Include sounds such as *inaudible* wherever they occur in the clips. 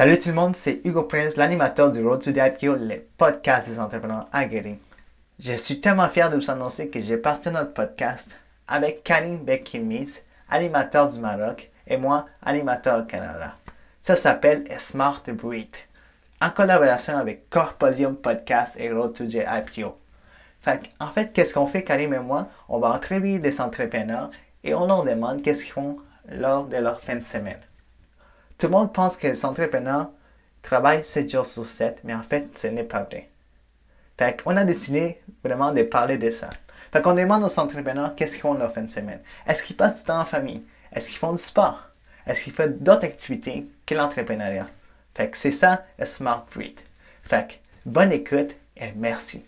Salut tout le monde, c'est Hugo Prince, l'animateur du Road to the IPO, le podcast des entrepreneurs aguerris. Je suis tellement fier de vous annoncer que j'ai parti notre podcast avec Karim Bekkimis, animateur du Maroc, et moi, animateur au Canada. Ça s'appelle Smart Breed, en collaboration avec Corpodium Podcast et Road to the IPO. en fait, qu'est-ce qu'on fait, Karim et moi? On va entrevue des entrepreneurs et on leur demande qu'est-ce qu'ils font lors de leur fin de semaine. Tout le monde pense que les entrepreneurs travaillent 7 jours sur 7, mais en fait, ce n'est pas vrai. Fait qu'on a décidé vraiment de parler de ça. Fait qu'on demande aux entrepreneurs qu'est-ce qu'ils font leur fin de semaine. Est-ce qu'ils passent du temps en famille? Est-ce qu'ils font du sport? Est-ce qu'ils font d'autres activités que l'entrepreneuriat? Fait que c'est ça, le Smart Breed. Fait que bonne écoute et merci.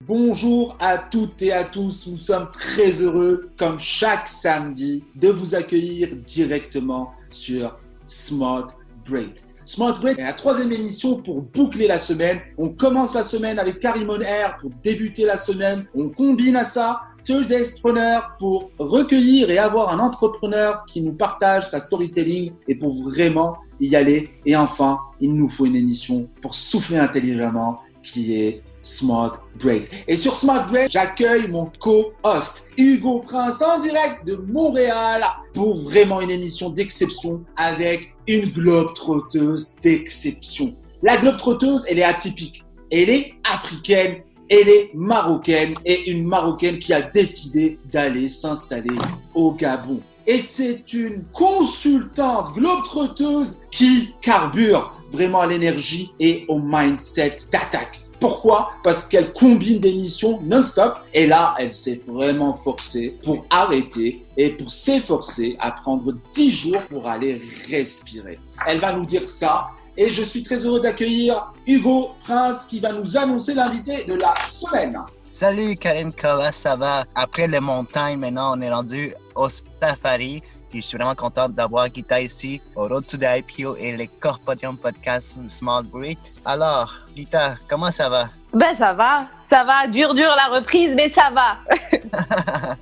Bonjour à toutes et à tous, nous sommes très heureux, comme chaque samedi, de vous accueillir directement sur Smart Break. Smart Break est la troisième émission pour boucler la semaine. On commence la semaine avec Karimon Air pour débuter la semaine. On combine à ça Thursday Entrepreneur pour recueillir et avoir un entrepreneur qui nous partage sa storytelling et pour vraiment y aller. Et enfin, il nous faut une émission pour souffler intelligemment qui est Smart Break. Et sur Smart Break, j'accueille mon co-host, Hugo Prince, en direct de Montréal, pour vraiment une émission d'exception avec une globe trotteuse d'exception. La globe trotteuse, elle est atypique. Elle est africaine, elle est marocaine et une marocaine qui a décidé d'aller s'installer au Gabon. Et c'est une consultante globe trotteuse qui carbure vraiment à l'énergie et au mindset d'attaque. Pourquoi? Parce qu'elle combine des missions non-stop. Et là, elle s'est vraiment forcée pour arrêter et pour s'efforcer à prendre 10 jours pour aller respirer. Elle va nous dire ça. Et je suis très heureux d'accueillir Hugo Prince qui va nous annoncer l'invité de la semaine. Salut Karim, comment ça va? Après les montagnes, maintenant on est rendu au safari je suis vraiment contente d'avoir Gita ici au Road to the IPO et les Corpodium Podcast Small Breed. Alors, Gita, comment ça va? Ben ça va, ça va, dur dur la reprise, mais ça va. *laughs*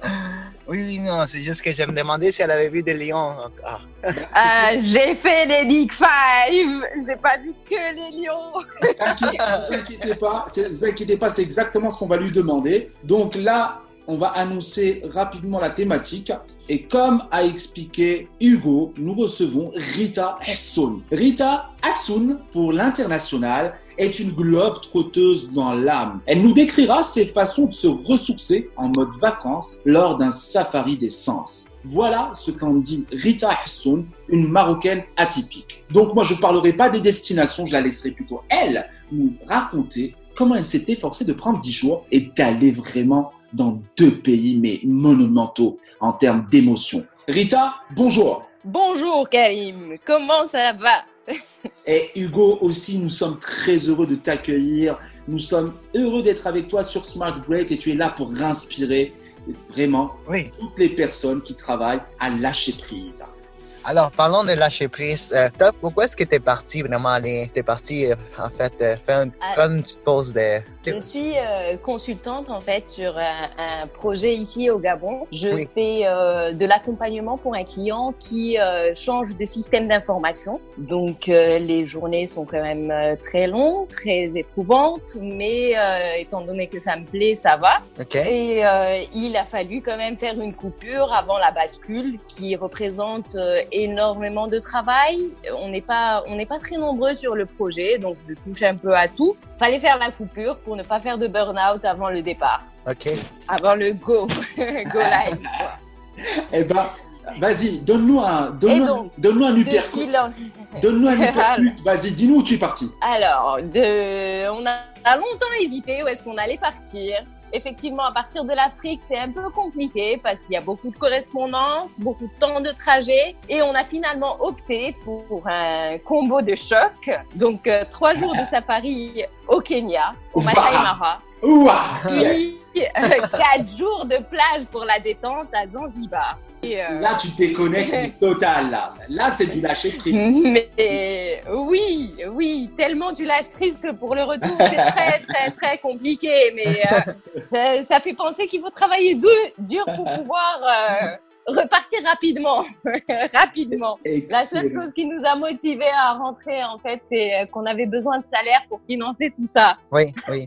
oui, oui, non, c'est juste que je me demandais si elle avait vu des lions encore. *laughs* Euh, j'ai fait les Big Five, j'ai pas vu que les lions. Ne vous inquiétez pas, vous inquiétez pas, c'est exactement ce qu'on va lui demander. Donc là, on va annoncer rapidement la thématique. Et comme a expliqué Hugo, nous recevons Rita Hassoun. Rita Hassoun, pour l'international, est une globe trotteuse dans l'âme. Elle nous décrira ses façons de se ressourcer en mode vacances lors d'un safari des sens. Voilà ce qu'en dit Rita Hassoun, une Marocaine atypique. Donc moi, je ne parlerai pas des destinations, je la laisserai plutôt elle nous raconter comment elle s'est efforcée de prendre 10 jours et d'aller vraiment dans deux pays, mais monumentaux en termes d'émotion. Rita, bonjour. Bonjour Karim, comment ça va? *laughs* Et Hugo aussi, nous sommes très heureux de t'accueillir. Nous sommes heureux d'être avec toi sur Smart Great et tu es là pour inspirer vraiment toutes les personnes qui travaillent à lâcher prise. Alors, parlons de lâcher prise. Euh, top, pourquoi est-ce que tu es parti vraiment aller, tu es parti euh, en fait euh, faire une, prendre une petite pause de... Je suis consultante en fait sur un, projet ici au Gabon. Je fais de l'accompagnement pour un client qui change de système d'information. Donc, les journées sont quand même très longues, très éprouvantes, mais étant donné que ça me plaît, ça va. Et il a fallu quand même faire une coupure avant la bascule qui représente énormément de travail. On n'est pas, on n'est pas très nombreux sur le projet, donc je touche un peu à tout. Fallait faire la coupure pour ne pas faire de burn-out avant le départ. Ok. Avant le go, *laughs* go live. *laughs* eh ben, vas-y, donne-nous un, donne-nous, donne un uppercut. Donne-nous un *laughs* uppercut. Vas-y, dis-nous où tu es parti. Alors, de... on a longtemps hésité où est-ce qu'on allait partir effectivement, à partir de l'Afrique, c'est un peu compliqué parce qu'il y a beaucoup de correspondances, beaucoup de temps de trajet et on a finalement opté pour un combo de choc. Donc, euh, trois jours de safari au Kenya, au Masai Mara. Puis, euh, quatre jours de plage pour la détente à Zanzibar. Euh, là, tu te déconnectes *laughs* total. Là, là c'est du lâcher prise. Mais oui, oui, tellement du lâcher prise que pour le retour, c'est *laughs* très, très, très compliqué. Mais euh, ça, fait penser qu'il faut travailler dur, dur pour *laughs* pouvoir repartir rapidement, rapidement. La seule chose qui nous a motivés à rentrer, en fait, c'est qu'on avait besoin de salaire pour financer tout ça. Oui, oui.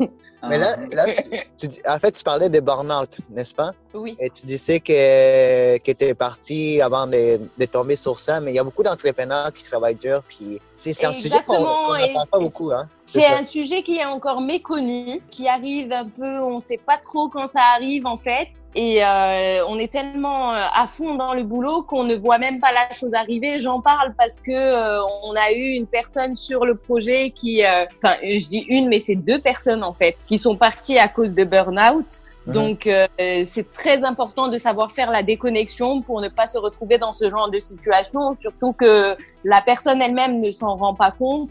Mais là, là tu, tu dis- en fait, tu parlais de burn-out, n'est-ce pas? Oui. Et tu disais que, que tu es parti avant de, de tomber sur ça, mais il y a beaucoup d'entrepreneurs qui travaillent dur, puis c'est un sujet qu'on et n'entend pas beaucoup. Hein? C'est un sujet qui est encore méconnu, qui arrive un peu, on ne sait pas trop quand ça arrive en fait, et euh, on est tellement euh, à fond dans le boulot qu'on ne voit même pas la chose arriver. J'en parle parce que euh, on a eu une personne sur le projet qui, euh, enfin, je dis une, mais c'est deux personnes en fait, qui sont parties à cause de burn-out. Mhm. Donc, euh, c'est très important de savoir faire la déconnexion pour ne pas se retrouver dans ce genre de situation, surtout que la personne elle-même ne s'en rend pas compte.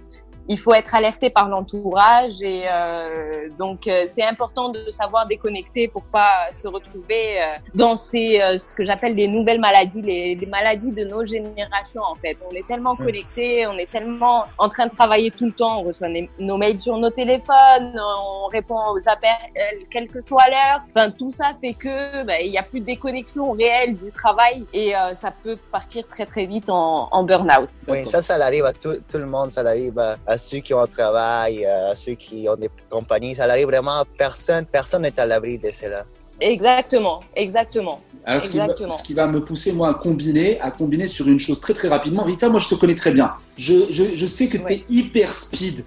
Il faut être alerté par l'entourage et euh, donc euh, c'est important de savoir déconnecter pour pas se retrouver euh, dans ces euh, ce que j'appelle des nouvelles maladies, les, les maladies de nos générations en fait. On est tellement Mhm. connectés, on est tellement en train de travailler tout le temps, on reçoit les- nos mails sur nos téléphones, on répond aux appels quelle que soit l'heure. Enfin tout ça fait que ben, il y a plus de déconnexion réelle du travail et euh, ça peut partir très très vite en, en burn-out. Oui, ça, ça arrive à tout, tout le monde, ça arrive à, à ceux qui ont un travail, à ceux qui ont des compagnies, ça arrive vraiment à personne, personne n'est à l'abri de cela. Exactement, exactement. Alors, ce qui, va, Exactement. ce qui va me pousser, moi, à combiner, à combiner sur une chose très, très rapidement. Rita, moi, je te connais très bien. Je, je, je sais que tu es hyper speed.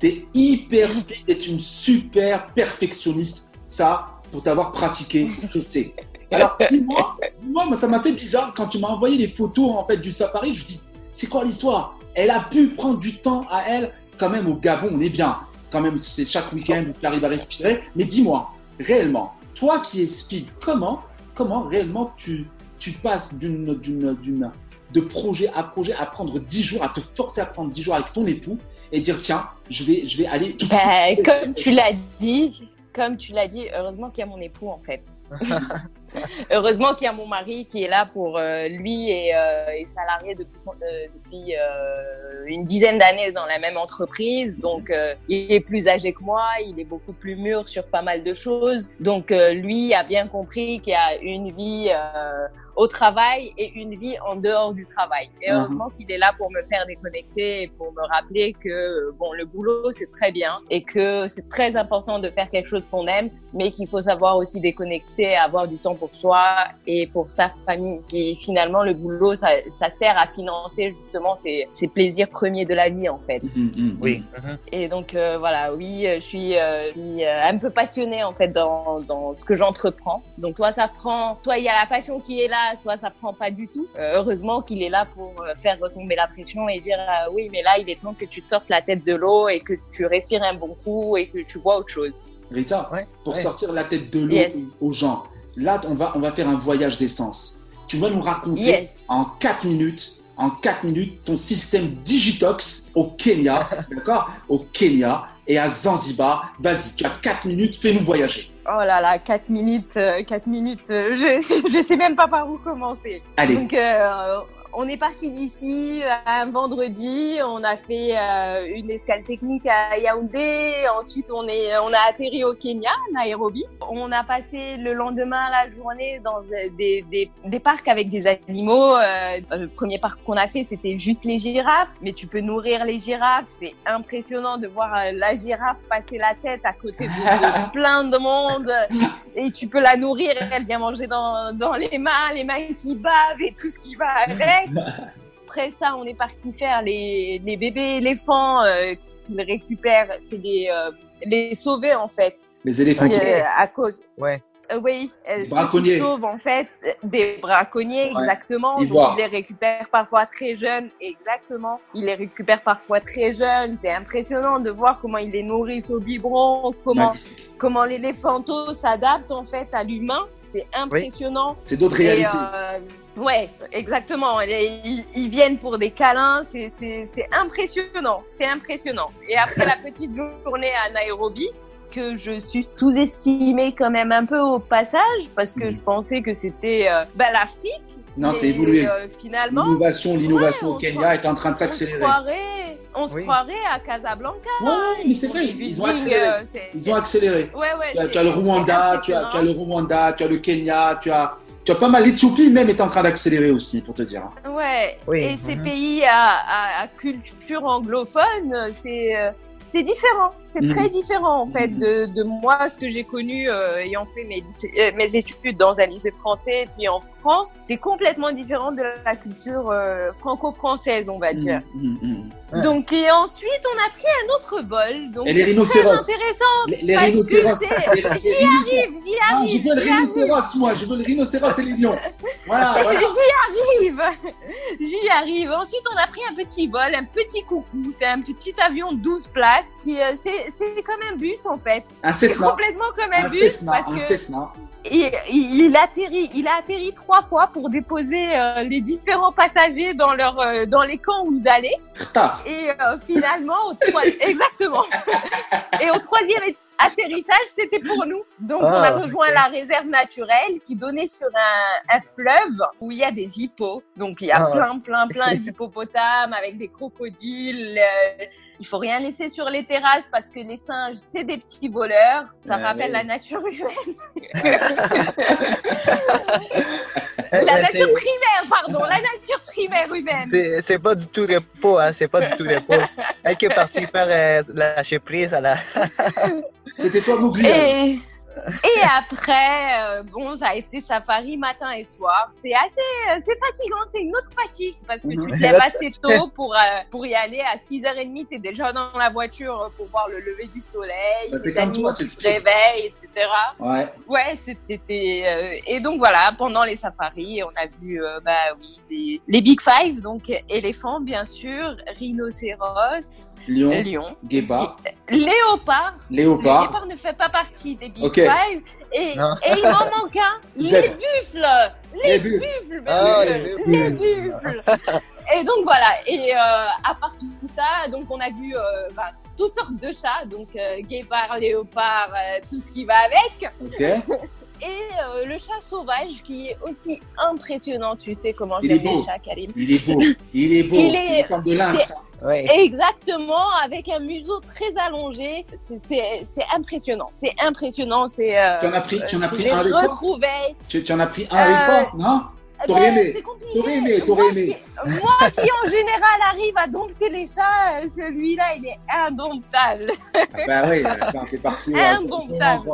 Tu es hyper speed et tu es une super perfectionniste. Ça, pour t'avoir pratiqué, je sais. Alors, dis-moi, dis-moi, moi, ça m'a fait bizarre quand tu m'as envoyé les photos, en fait, du safari. Je dis, c'est quoi l'histoire? Elle a pu prendre du temps à elle. Quand même, au Gabon, on est bien. Quand même, si c'est chaque week-end où tu arrives à respirer. Mais dis-moi, réellement, toi qui es speed, comment, comment réellement tu, tu passes d'une, d'une, d'une, de projet à projet à prendre 10 jours, à te forcer à prendre 10 jours avec ton époux et dire tiens, je vais, je vais aller tout de suite. comme tu l'as dit, comme tu l'as dit, heureusement qu'il y a mon époux en fait. *laughs* heureusement qu'il y a mon mari qui est là pour euh, lui et euh, est salarié depuis, son- euh, depuis euh, une dizaine d'années dans la même entreprise. Donc euh, il est plus âgé que moi, il est beaucoup plus mûr sur pas mal de choses. Donc euh, lui a bien compris qu'il y a une vie euh, au travail et une vie en dehors du travail. Et Mhm. heureusement qu'il est là pour me faire déconnecter et pour me rappeler que bon le boulot c'est très bien et que c'est très important de faire quelque chose qu'on aime, mais qu'il faut savoir aussi déconnecter, avoir du temps pour soi et pour sa famille. Et finalement le boulot ça, ça sert à financer justement ses, ses plaisirs premiers de la vie en fait. Mhm, mhm. Oui. mhm. Et donc euh, voilà, oui, euh, je suis, euh, je suis, euh, un peu passionnée en fait dans, dans ce que j'entreprends. Donc soit ça prend, soit il y a la passion qui est là, soit ça prend pas du tout. Euh, heureusement qu'il est là pour faire retomber la pression et dire euh, oui, mais là il est temps que tu te sortes la tête de l'eau et que tu respires un bon coup et que tu vois autre chose. Rita, Ouais, pour ouais. sortir la tête de l'eau Yes. aux gens, là, on va, on va faire un voyage d'essence. Tu vas nous raconter Yes. en 4 minutes, en 4 minutes, ton système Digitox au Kenya, *laughs* d'accord? Au Kenya et à Zanzibar. Vas-y, tu as 4 minutes, fais-nous voyager. Oh là là, 4 minutes, 4 minutes, euh, je, *laughs* je sais même pas par où commencer. Allez, Donc, euh, on est parti d'ici euh, un vendredi. On a fait euh, une escale technique à Yaoundé. Ensuite, on est, on a atterri au Kenya, Nairobi. On a passé le lendemain la journée dans des, des, des parcs avec des animaux. Euh, le premier parc qu'on a fait, c'était juste les girafes. Mais tu peux nourrir les girafes. C'est impressionnant de voir euh, la girafe passer la tête à côté de, *laughs* de plein de monde et tu peux la nourrir, elle vient manger dans, dans les mains, les mains qui bavent et tout ce qui va avec. Après ça, on est parti faire les, les bébés éléphants euh, qu'ils récupèrent, c'est les, euh, les sauver en fait, les éléphants. Ok. euh, à cause. Ouais. Euh, oui, euh, ceux qui Braconniers. sauvent en fait des braconniers, Ouais. exactement. Ils Donc, voient. ils les récupèrent parfois très jeunes, exactement. Ils les récupèrent parfois très jeunes. C'est impressionnant de voir comment ils les nourrissent au biberon, comment Magnifique. comment l'éléphanto s'adapte en fait à l'humain. C'est impressionnant. C'est d'autres réalités. euh, ouais, exactement. Ils, ils viennent pour des câlins. C'est- C'est c'est impressionnant. C'est impressionnant. Et après la petite journée à Nairobi, que je suis sous-estimée quand même un peu au passage, parce que Mhm. je pensais que c'était euh, bah, l'Afrique. Non, c'est évolué. euh, finalement, L'innovation, l'innovation Ouais, au Kenya est en train de on se s'accélérer. croirait, on se Oui. croirait à Casablanca. Ouais, ouais, mais c'est vrai, Du ils ont accéléré. euh, Ils ont accéléré. Ouais, ouais. Tu as, c'est- tu as le Rwanda, tu as, tu as impressionnant. le Rwanda, tu as le Kenya, tu as, Tu as pas mal. L'Éthiopie même est en train d'accélérer aussi, pour te dire. hein. Ouais. Oui, Et ces mhm. pays à, à- à culture anglophone, c'est euh, c'est différent. C'est Mhm. très différent en fait de, de moi ce que j'ai connu euh, ayant fait mes, euh, mes études dans un lycée français et puis en France. C'est complètement différent de la culture euh, franco-française, on va dire. Mhm, mhm, mhm. Ouais. Donc et ensuite on a pris un autre bol. Donc Et les très rhinocéros. intéressant. Les, rhinocéros. J'y arrive, j'y Ah, arrive. je veux le rhinocéros, moi. Je veux le rhinocéros et les lions. Voilà, *laughs* voilà. J'y arrive, *laughs* j'y arrive. Ensuite, on a pris un petit vol, un petit coucou. C'est un petit avion de 12 places qui, euh, c'est, comme un bus en fait. Un Cessna. complètement comme un, Un bus Cessna. parce Un que Cessna. il, il, il atterrit, il a atterri trois fois pour déposer euh, les différents passagers dans leur, euh, dans les camps où ils allaient. Taf. Et euh, finalement, au trois- *laughs* exactement. Et au troisième atterrissage, c'était pour nous. Donc, on a Ah, rejoint la réserve naturelle qui donnait sur un, un fleuve où il y a des hippos. Donc, il y a Ah. plein, plein, plein d'hippopotames avec des crocodiles. il faut rien laisser sur les terrasses parce que les singes, c'est des petits voleurs. Ça rappelle la nature humaine. *laughs* Eh, La mais nature primaire, pardon. La *laughs* nature primaire humaine. c'est- pas du tout repos, hein. C'est pas du tout repos. Elle qui est partie faire euh, lâcher prise à la. *laughs* C'était toi, Mowgli. Et, et après, euh, bon, ça a été safari matin et soir. C'est assez, euh, c'est fatigant, c'est une autre fatigue parce que tu te lèves *laughs* assez tôt pour, euh, pour y aller. À 6h30, tu es déjà dans la voiture pour voir le lever du soleil, Bah, c'est les comme animaux toi, c'est qui se réveillent, etc. Ouais. Ouais, c'était. euh, et donc voilà, pendant les safaris, on a vu, euh, bah oui, des- les Big Five, donc éléphants, bien sûr, rhinocéros, Lion. lion, Guépard. léopard. Le Léopard. guépard ne fait pas partie des Big Ok. Five. Et, Non. et il m'en manque un. *laughs* Les buffles. Les Les buffles. Ah, les les buffles. Et donc voilà. Et euh, à part tout ça, donc on a vu euh, bah, toutes sortes de chats, donc euh, guépard, léopard, euh, tout ce qui va avec. *laughs* Et euh, le chat sauvage qui est aussi impressionnant. Tu sais comment Il est j'aime les beau. chats, Karim. Il est beau. *laughs* Il est beau. Il C'est est- une forme de lynx. Oui. Exactement, avec un museau très allongé. C'est- impressionnant. C'est impressionnant. C'est. euh, Tu en as pris, tu en as pris un avec toi retrouvailles. tu, tu en as pris un Euh, avec toi, non T'aurais Ben, aimé. T'aurais aimé, t'aurais Moi aimé. qui- Moi qui en général arrive à dompter les chats, euh, celui-là il est indomptable. Ah Bah oui, t'es parti. *laughs* euh, Indomptable.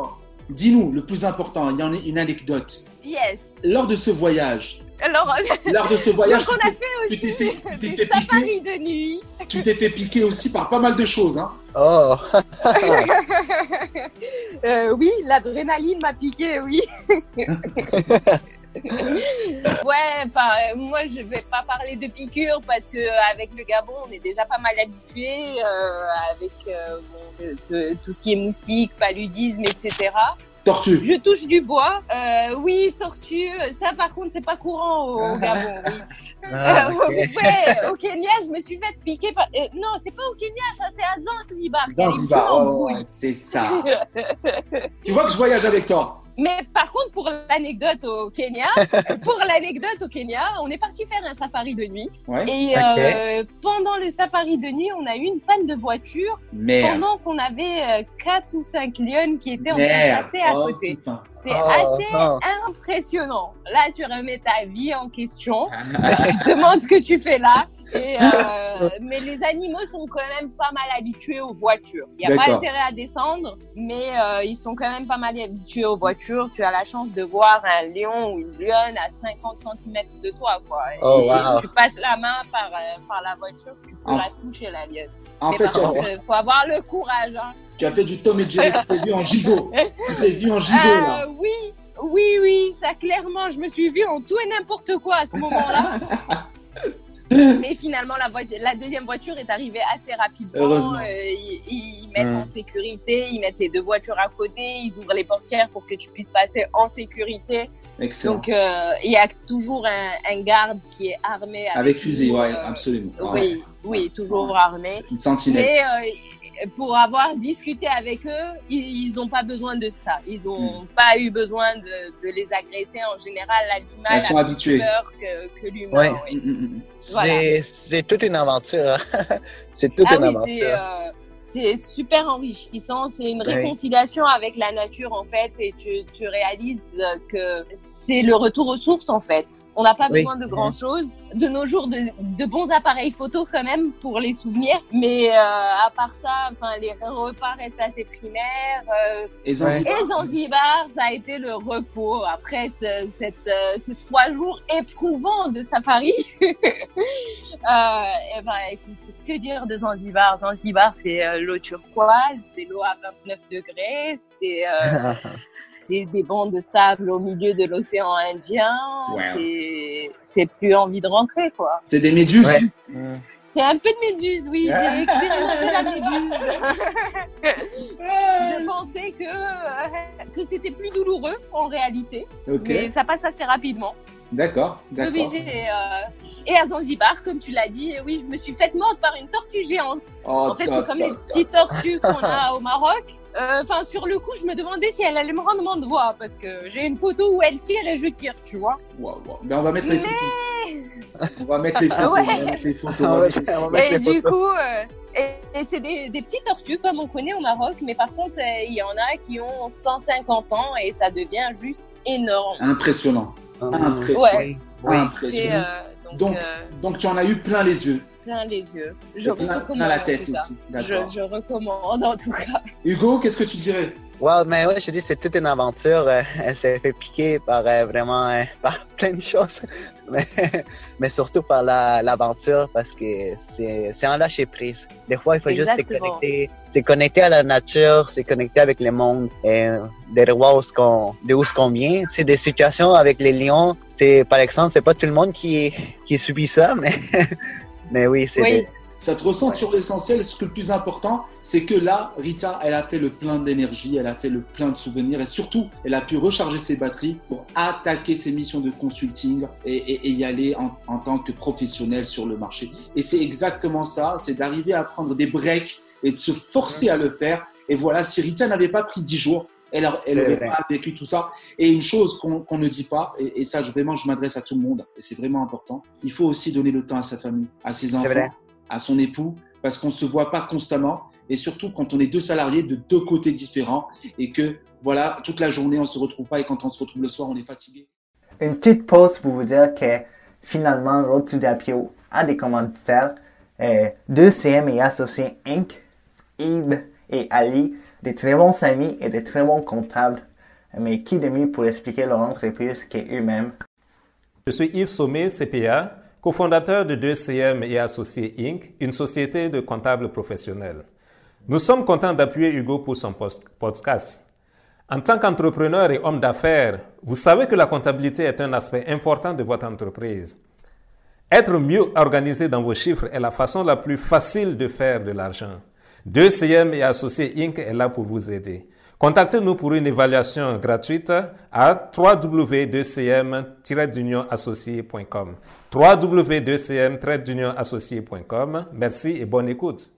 Dis-nous, le plus important, il y en a une anecdote. Yes. Lors de ce voyage, Alors, *laughs* lors de ce voyage, on tu a t'es- fait tu t'es aussi fait, *laughs* tu t'es des fait piquer, safaris de nuit. tu t'es fait piquer aussi par pas mal de choses. Hein. Oh. *laughs* Euh, oui, l'adrénaline m'a piqué, oui. *laughs* ouais, enfin, moi je vais pas parler de piqûres parce que euh, avec le Gabon, on est déjà pas mal habitué euh, avec euh, bon, de- de- tout ce qui est moustique, paludisme, etc. Tortue. Je touche du bois. Euh, oui, tortue, ça par contre c'est pas courant au, au Gabon. Oui. Ah, Euh, *laughs* ouais, au Kenya, je me suis fait piquer par. euh, non, c'est pas au Kenya, ça c'est à Zanzibar. Zanzibar, oh, c'est ça. *laughs* tu vois que je voyage avec toi. Mais par contre, pour l'anecdote au Kenya, *laughs* pour l'anecdote au Kenya, on est parti faire un safari de nuit. Ouais. Et euh, pendant le safari de nuit, on a eu une panne de voiture Merde. pendant qu'on avait euh, quatre ou cinq lions qui étaient en train de passer à Oh, côté. C'est Oh, assez non. impressionnant. Là, tu remets ta vie en question. *laughs* tu te demandes ce que tu fais là. Et, euh, *laughs* mais les animaux sont quand même pas mal habitués aux voitures. Il n'y a pas intérêt à descendre, mais euh, ils sont quand même pas mal habitués aux voitures. Tu as la chance de voir un lion ou une lionne à 50 cm de toi. Quoi. Et Oh, wow. Tu passes la main par, euh, par la voiture, tu peux En- la toucher, la lionne. En mais fait, il faut avoir le courage. Hein. tu as fait du Tom et Jerry, tu t'es vu en gigot. Tu t'es vu en gigot, là. Oui, oui, oui, ça clairement, je me suis vue en tout et n'importe quoi à ce moment-là. *laughs* *laughs* Mais finalement, la, voiture, la deuxième voiture est arrivée assez rapidement. Euh, ils, ils mettent en sécurité, ils mettent les deux voitures à côté, ils ouvrent les portières pour que tu puisses passer en sécurité. Excellent. Donc, euh, il y a toujours un, un garde qui est armé. Avec, Avec fusil, ouais, euh, absolument. Oui, oui, toujours armé. Une sentinelle. Mais euh, pour avoir discuté avec eux, ils n'ont pas besoin de ça. Ils n'ont pas eu besoin de, de les agresser. En général, l'animal Elles sont a habituées. plus peur que, que l'humain. Ouais. oui. Mm, mm, mm. Voilà. C'est c'est toute une aventure. hein. *laughs* C'est toute Ah une oui, aventure. C'est super enrichissant. C'est une réconciliation avec la nature en fait, et tu, tu réalises euh, que c'est le retour aux sources en fait. On n'a pas Oui. besoin de grand chose. De nos jours, de, de bons appareils photo quand même pour les souvenirs. Mais euh, à part ça, enfin les repas restent assez primaires. euh, Et Zanzibar, et Zanzibar, ça a été le repos après ce- cette, euh, ces trois jours éprouvants de safari. *laughs* euh, et ben, écoute, que dire de Zanzibar? Zanzibar, c'est euh, l'eau turquoise, c'est l'eau à 29 degrés, c'est euh, *laughs* c'est des bancs de sable au milieu de l'océan Indien. Wow. C'est c'est plus envie de rentrer, quoi. c'est des méduses. Ouais. C'est un peu de méduse, oui. J'ai expérimenté la méduse. Je *laughs* pensais que, que c'était plus douloureux en réalité, Ok, mais ça passe assez rapidement. d'accord, Oui, d'accord. euh, Et à Zanzibar, comme tu l'as dit, oui, je me suis faite morte par une tortue géante. Oh, En fait, c'est comme les petites tortues *laughs* qu'on a au Maroc. Euh, Enfin, sur le coup, je me demandais si elle allait me rendre mon doigt parce que j'ai une photo où elle tire et je tire, tu vois. Wow, wow. Ben, on va mettre les Mais- photos. On va mettre les photos. Ouais. On va mettre les photos. On on va va mettre les- faire- on va mettre Et les du photos. coup, euh, et, et c'est des, des petites tortues comme on connaît au Maroc, mais par contre, euh, il y en a qui ont 150 ans et ça devient juste énorme. Impressionnant. Ah, Impressionnant. Ouais. Oui. Impressionnant. euh, donc, Donc, euh, donc, tu en as eu plein les yeux. plein les yeux. Je plein, recommande plein la tête aussi. Je, D'accord. je recommande en tout cas. Hugo, qu'est-ce que tu dirais? Wow, mais ouais, je te dis, c'est toute une aventure. euh, Elle s'est fait piquer par euh, vraiment euh, *laughs* par plein de choses, *laughs* mais, mais surtout par la- l'aventure parce que c'est c'est un lâcher prise. Des fois, il faut juste se connecter, se connecter à la nature, se connecter avec le monde et de voir où ce qu'on, de où ce qu'on vient. Sais, des situations avec les lions, c'est par exemple, c'est pas tout le monde qui qui subit ça, mais *laughs* mais oui, c'est Oui. des- Ça te ressent Ouais. sur l'essentiel. Ce que le plus important, c'est que là, Rita, elle a fait le plein d'énergie, elle a fait le plein de souvenirs et surtout, elle a pu recharger ses batteries pour attaquer ses missions de consulting et, et- et y aller en, en tant que professionnelle sur le marché. Et c'est exactement ça, c'est d'arriver à prendre des breaks et de se forcer à le faire. Et voilà, si Rita n'avait pas pris 10 jours, elle n'aurait pas vécu tout ça. Et une chose qu'on ne dit pas, et, et ça, je- vraiment, je m'adresse à tout le monde, et c'est vraiment important, il faut aussi donner le temps à sa famille, à ses enfants, vrai. À son époux, parce qu'on ne se voit pas constamment, et surtout quand on est deux salariés de deux côtés différents, et que, voilà, toute la journée, on ne se retrouve pas, et quand on se retrouve le soir, on est fatigué. Une petite pause pour vous dire que finalement, Road to Dapio a des commanditaires. Euh, 2CM et Associés Inc., Yves et Ali, des très bons amis et des très bons comptables. Mais qui de mieux pour expliquer leur entreprise qu'eux-mêmes? Je suis Yves Sommet, CPA, cofondateur de 2CM et Associés Inc., une société de comptables professionnels. Nous sommes contents d'appuyer Hugo pour son podcast. En tant qu'entrepreneur et homme d'affaires, vous savez que la comptabilité est un aspect important de votre entreprise. Être mieux organisé dans vos chiffres est la façon la plus facile de faire de l'argent. 2CM et Associés Inc. est là pour vous aider. Contactez-nous pour une évaluation gratuite à www.2cm-associé.com. www.2cm-associé.com. Merci et bonne écoute.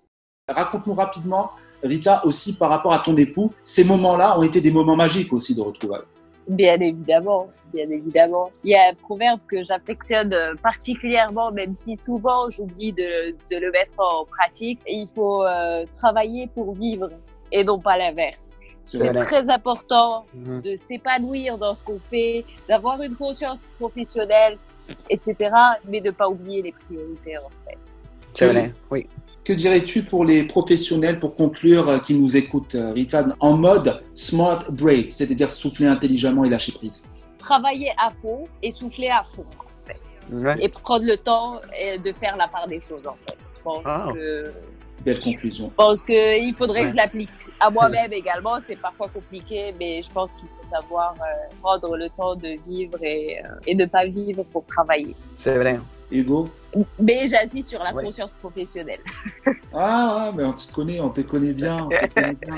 Raconte-nous rapidement, Rita, aussi par rapport à ton époux, ces moments-là ont été des moments magiques aussi de retrouvailles. Bien évidemment, bien évidemment. Il y a un proverbe que j'affectionne particulièrement, même si souvent j'oublie de, de le mettre en pratique. Il faut euh, travailler pour vivre et non pas l'inverse. C'est très important Mhm. de s'épanouir dans ce qu'on fait, d'avoir une conscience professionnelle, etc. Mais de ne pas oublier les priorités en fait. c'est vrai, oui. Que dirais-tu pour les professionnels, pour conclure, euh, qui nous écoutent, euh, Rita, en mode smart break, c'est-à-dire souffler intelligemment et lâcher prise? Travailler à fond et souffler à fond en fait. Ouais. Et prendre le temps euh, de faire la part des choses en fait. Je pense Ah. que Belle conclusion. Je pense qu'il faudrait Ouais. que je l'applique à moi-même également. C'est parfois compliqué, mais je pense qu'il faut savoir euh, prendre le temps de vivre et, euh, et ne pas vivre pour travailler. C'est vrai. Hugo Mais j'insiste sur la Ouais. conscience professionnelle. Ah, ah, mais on te connaît, on te connaît bien. on te connaît bien.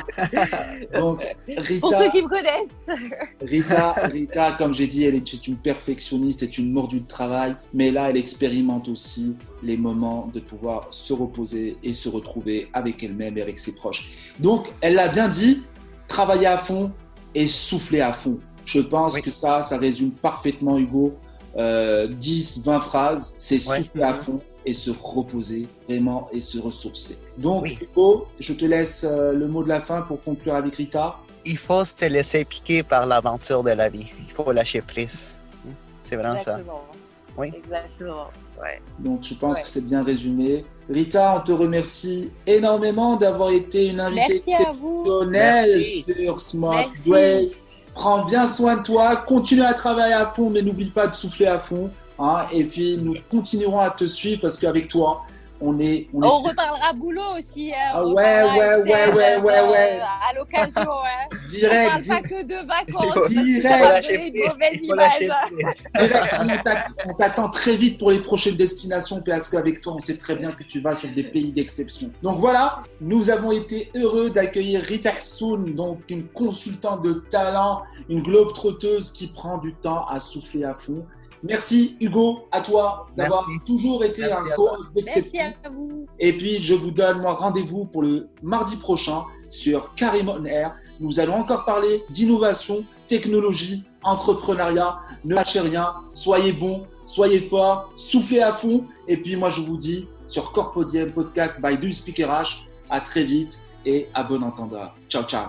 *laughs* Donc, Pour Rita, ceux qui me connaissent. Rita, Rita, comme j'ai dit, elle est une perfectionniste, est une mordue de travail, mais là, elle expérimente aussi les moments de pouvoir se reposer et se retrouver avec elle-même et avec ses proches. Donc, elle l'a bien dit, travailler à fond et souffler à fond. Je pense Oui. que ça, ça résume parfaitement, Hugo. Euh, 10, 20 phrases, c'est Ouais. souffler à fond et se reposer vraiment et se ressourcer. Donc, Oui. Hugo, je te laisse euh, le mot de la fin pour conclure avec Rita. Il faut se laisser piquer par l'aventure de la vie. Il faut lâcher prise. C'est vraiment ça. Exactement. Oui. Exactement. Ouais. Donc, je pense Ouais. que c'est bien résumé. Rita, on te remercie énormément d'avoir été une invitée Merci à vous. exceptionnelle sur Smart Merci. Prends bien soin de toi, continue à travailler à fond, mais n'oublie pas de souffler à fond. hein. et puis, nous continuerons à te suivre parce qu'avec toi, on est. On est On reparlera boulot aussi. hein. Ah On ouais, reparlera ouais, Excel, ouais, ouais, ouais, euh, ouais. À l'occasion, hein. *laughs* On direct, parle di- pas que de vacances. direct. *laughs* direct. On on t'attend très vite pour les prochaines destinations parce qu'avec toi, on sait très bien que tu vas sur des pays d'exception. Donc voilà, nous avons été heureux d'accueillir Rita Soun, donc une consultante de talent, une globe trotteuse qui prend du temps à souffler à fond. Merci Hugo, à toi d'avoir Merci. toujours été Merci un coach Merci d'exception. à vous. Et puis, je vous donne moi rendez-vous pour le mardi prochain sur Karim On Air. Nous allons encore parler d'innovation, technologie, entrepreneuriat. Ne lâchez rien, soyez bons, soyez forts, soufflez à fond. Et puis, moi, je vous dis sur Corpodium Podcast by Do Speaker H, à très vite et à bon entendeur. Ciao, ciao.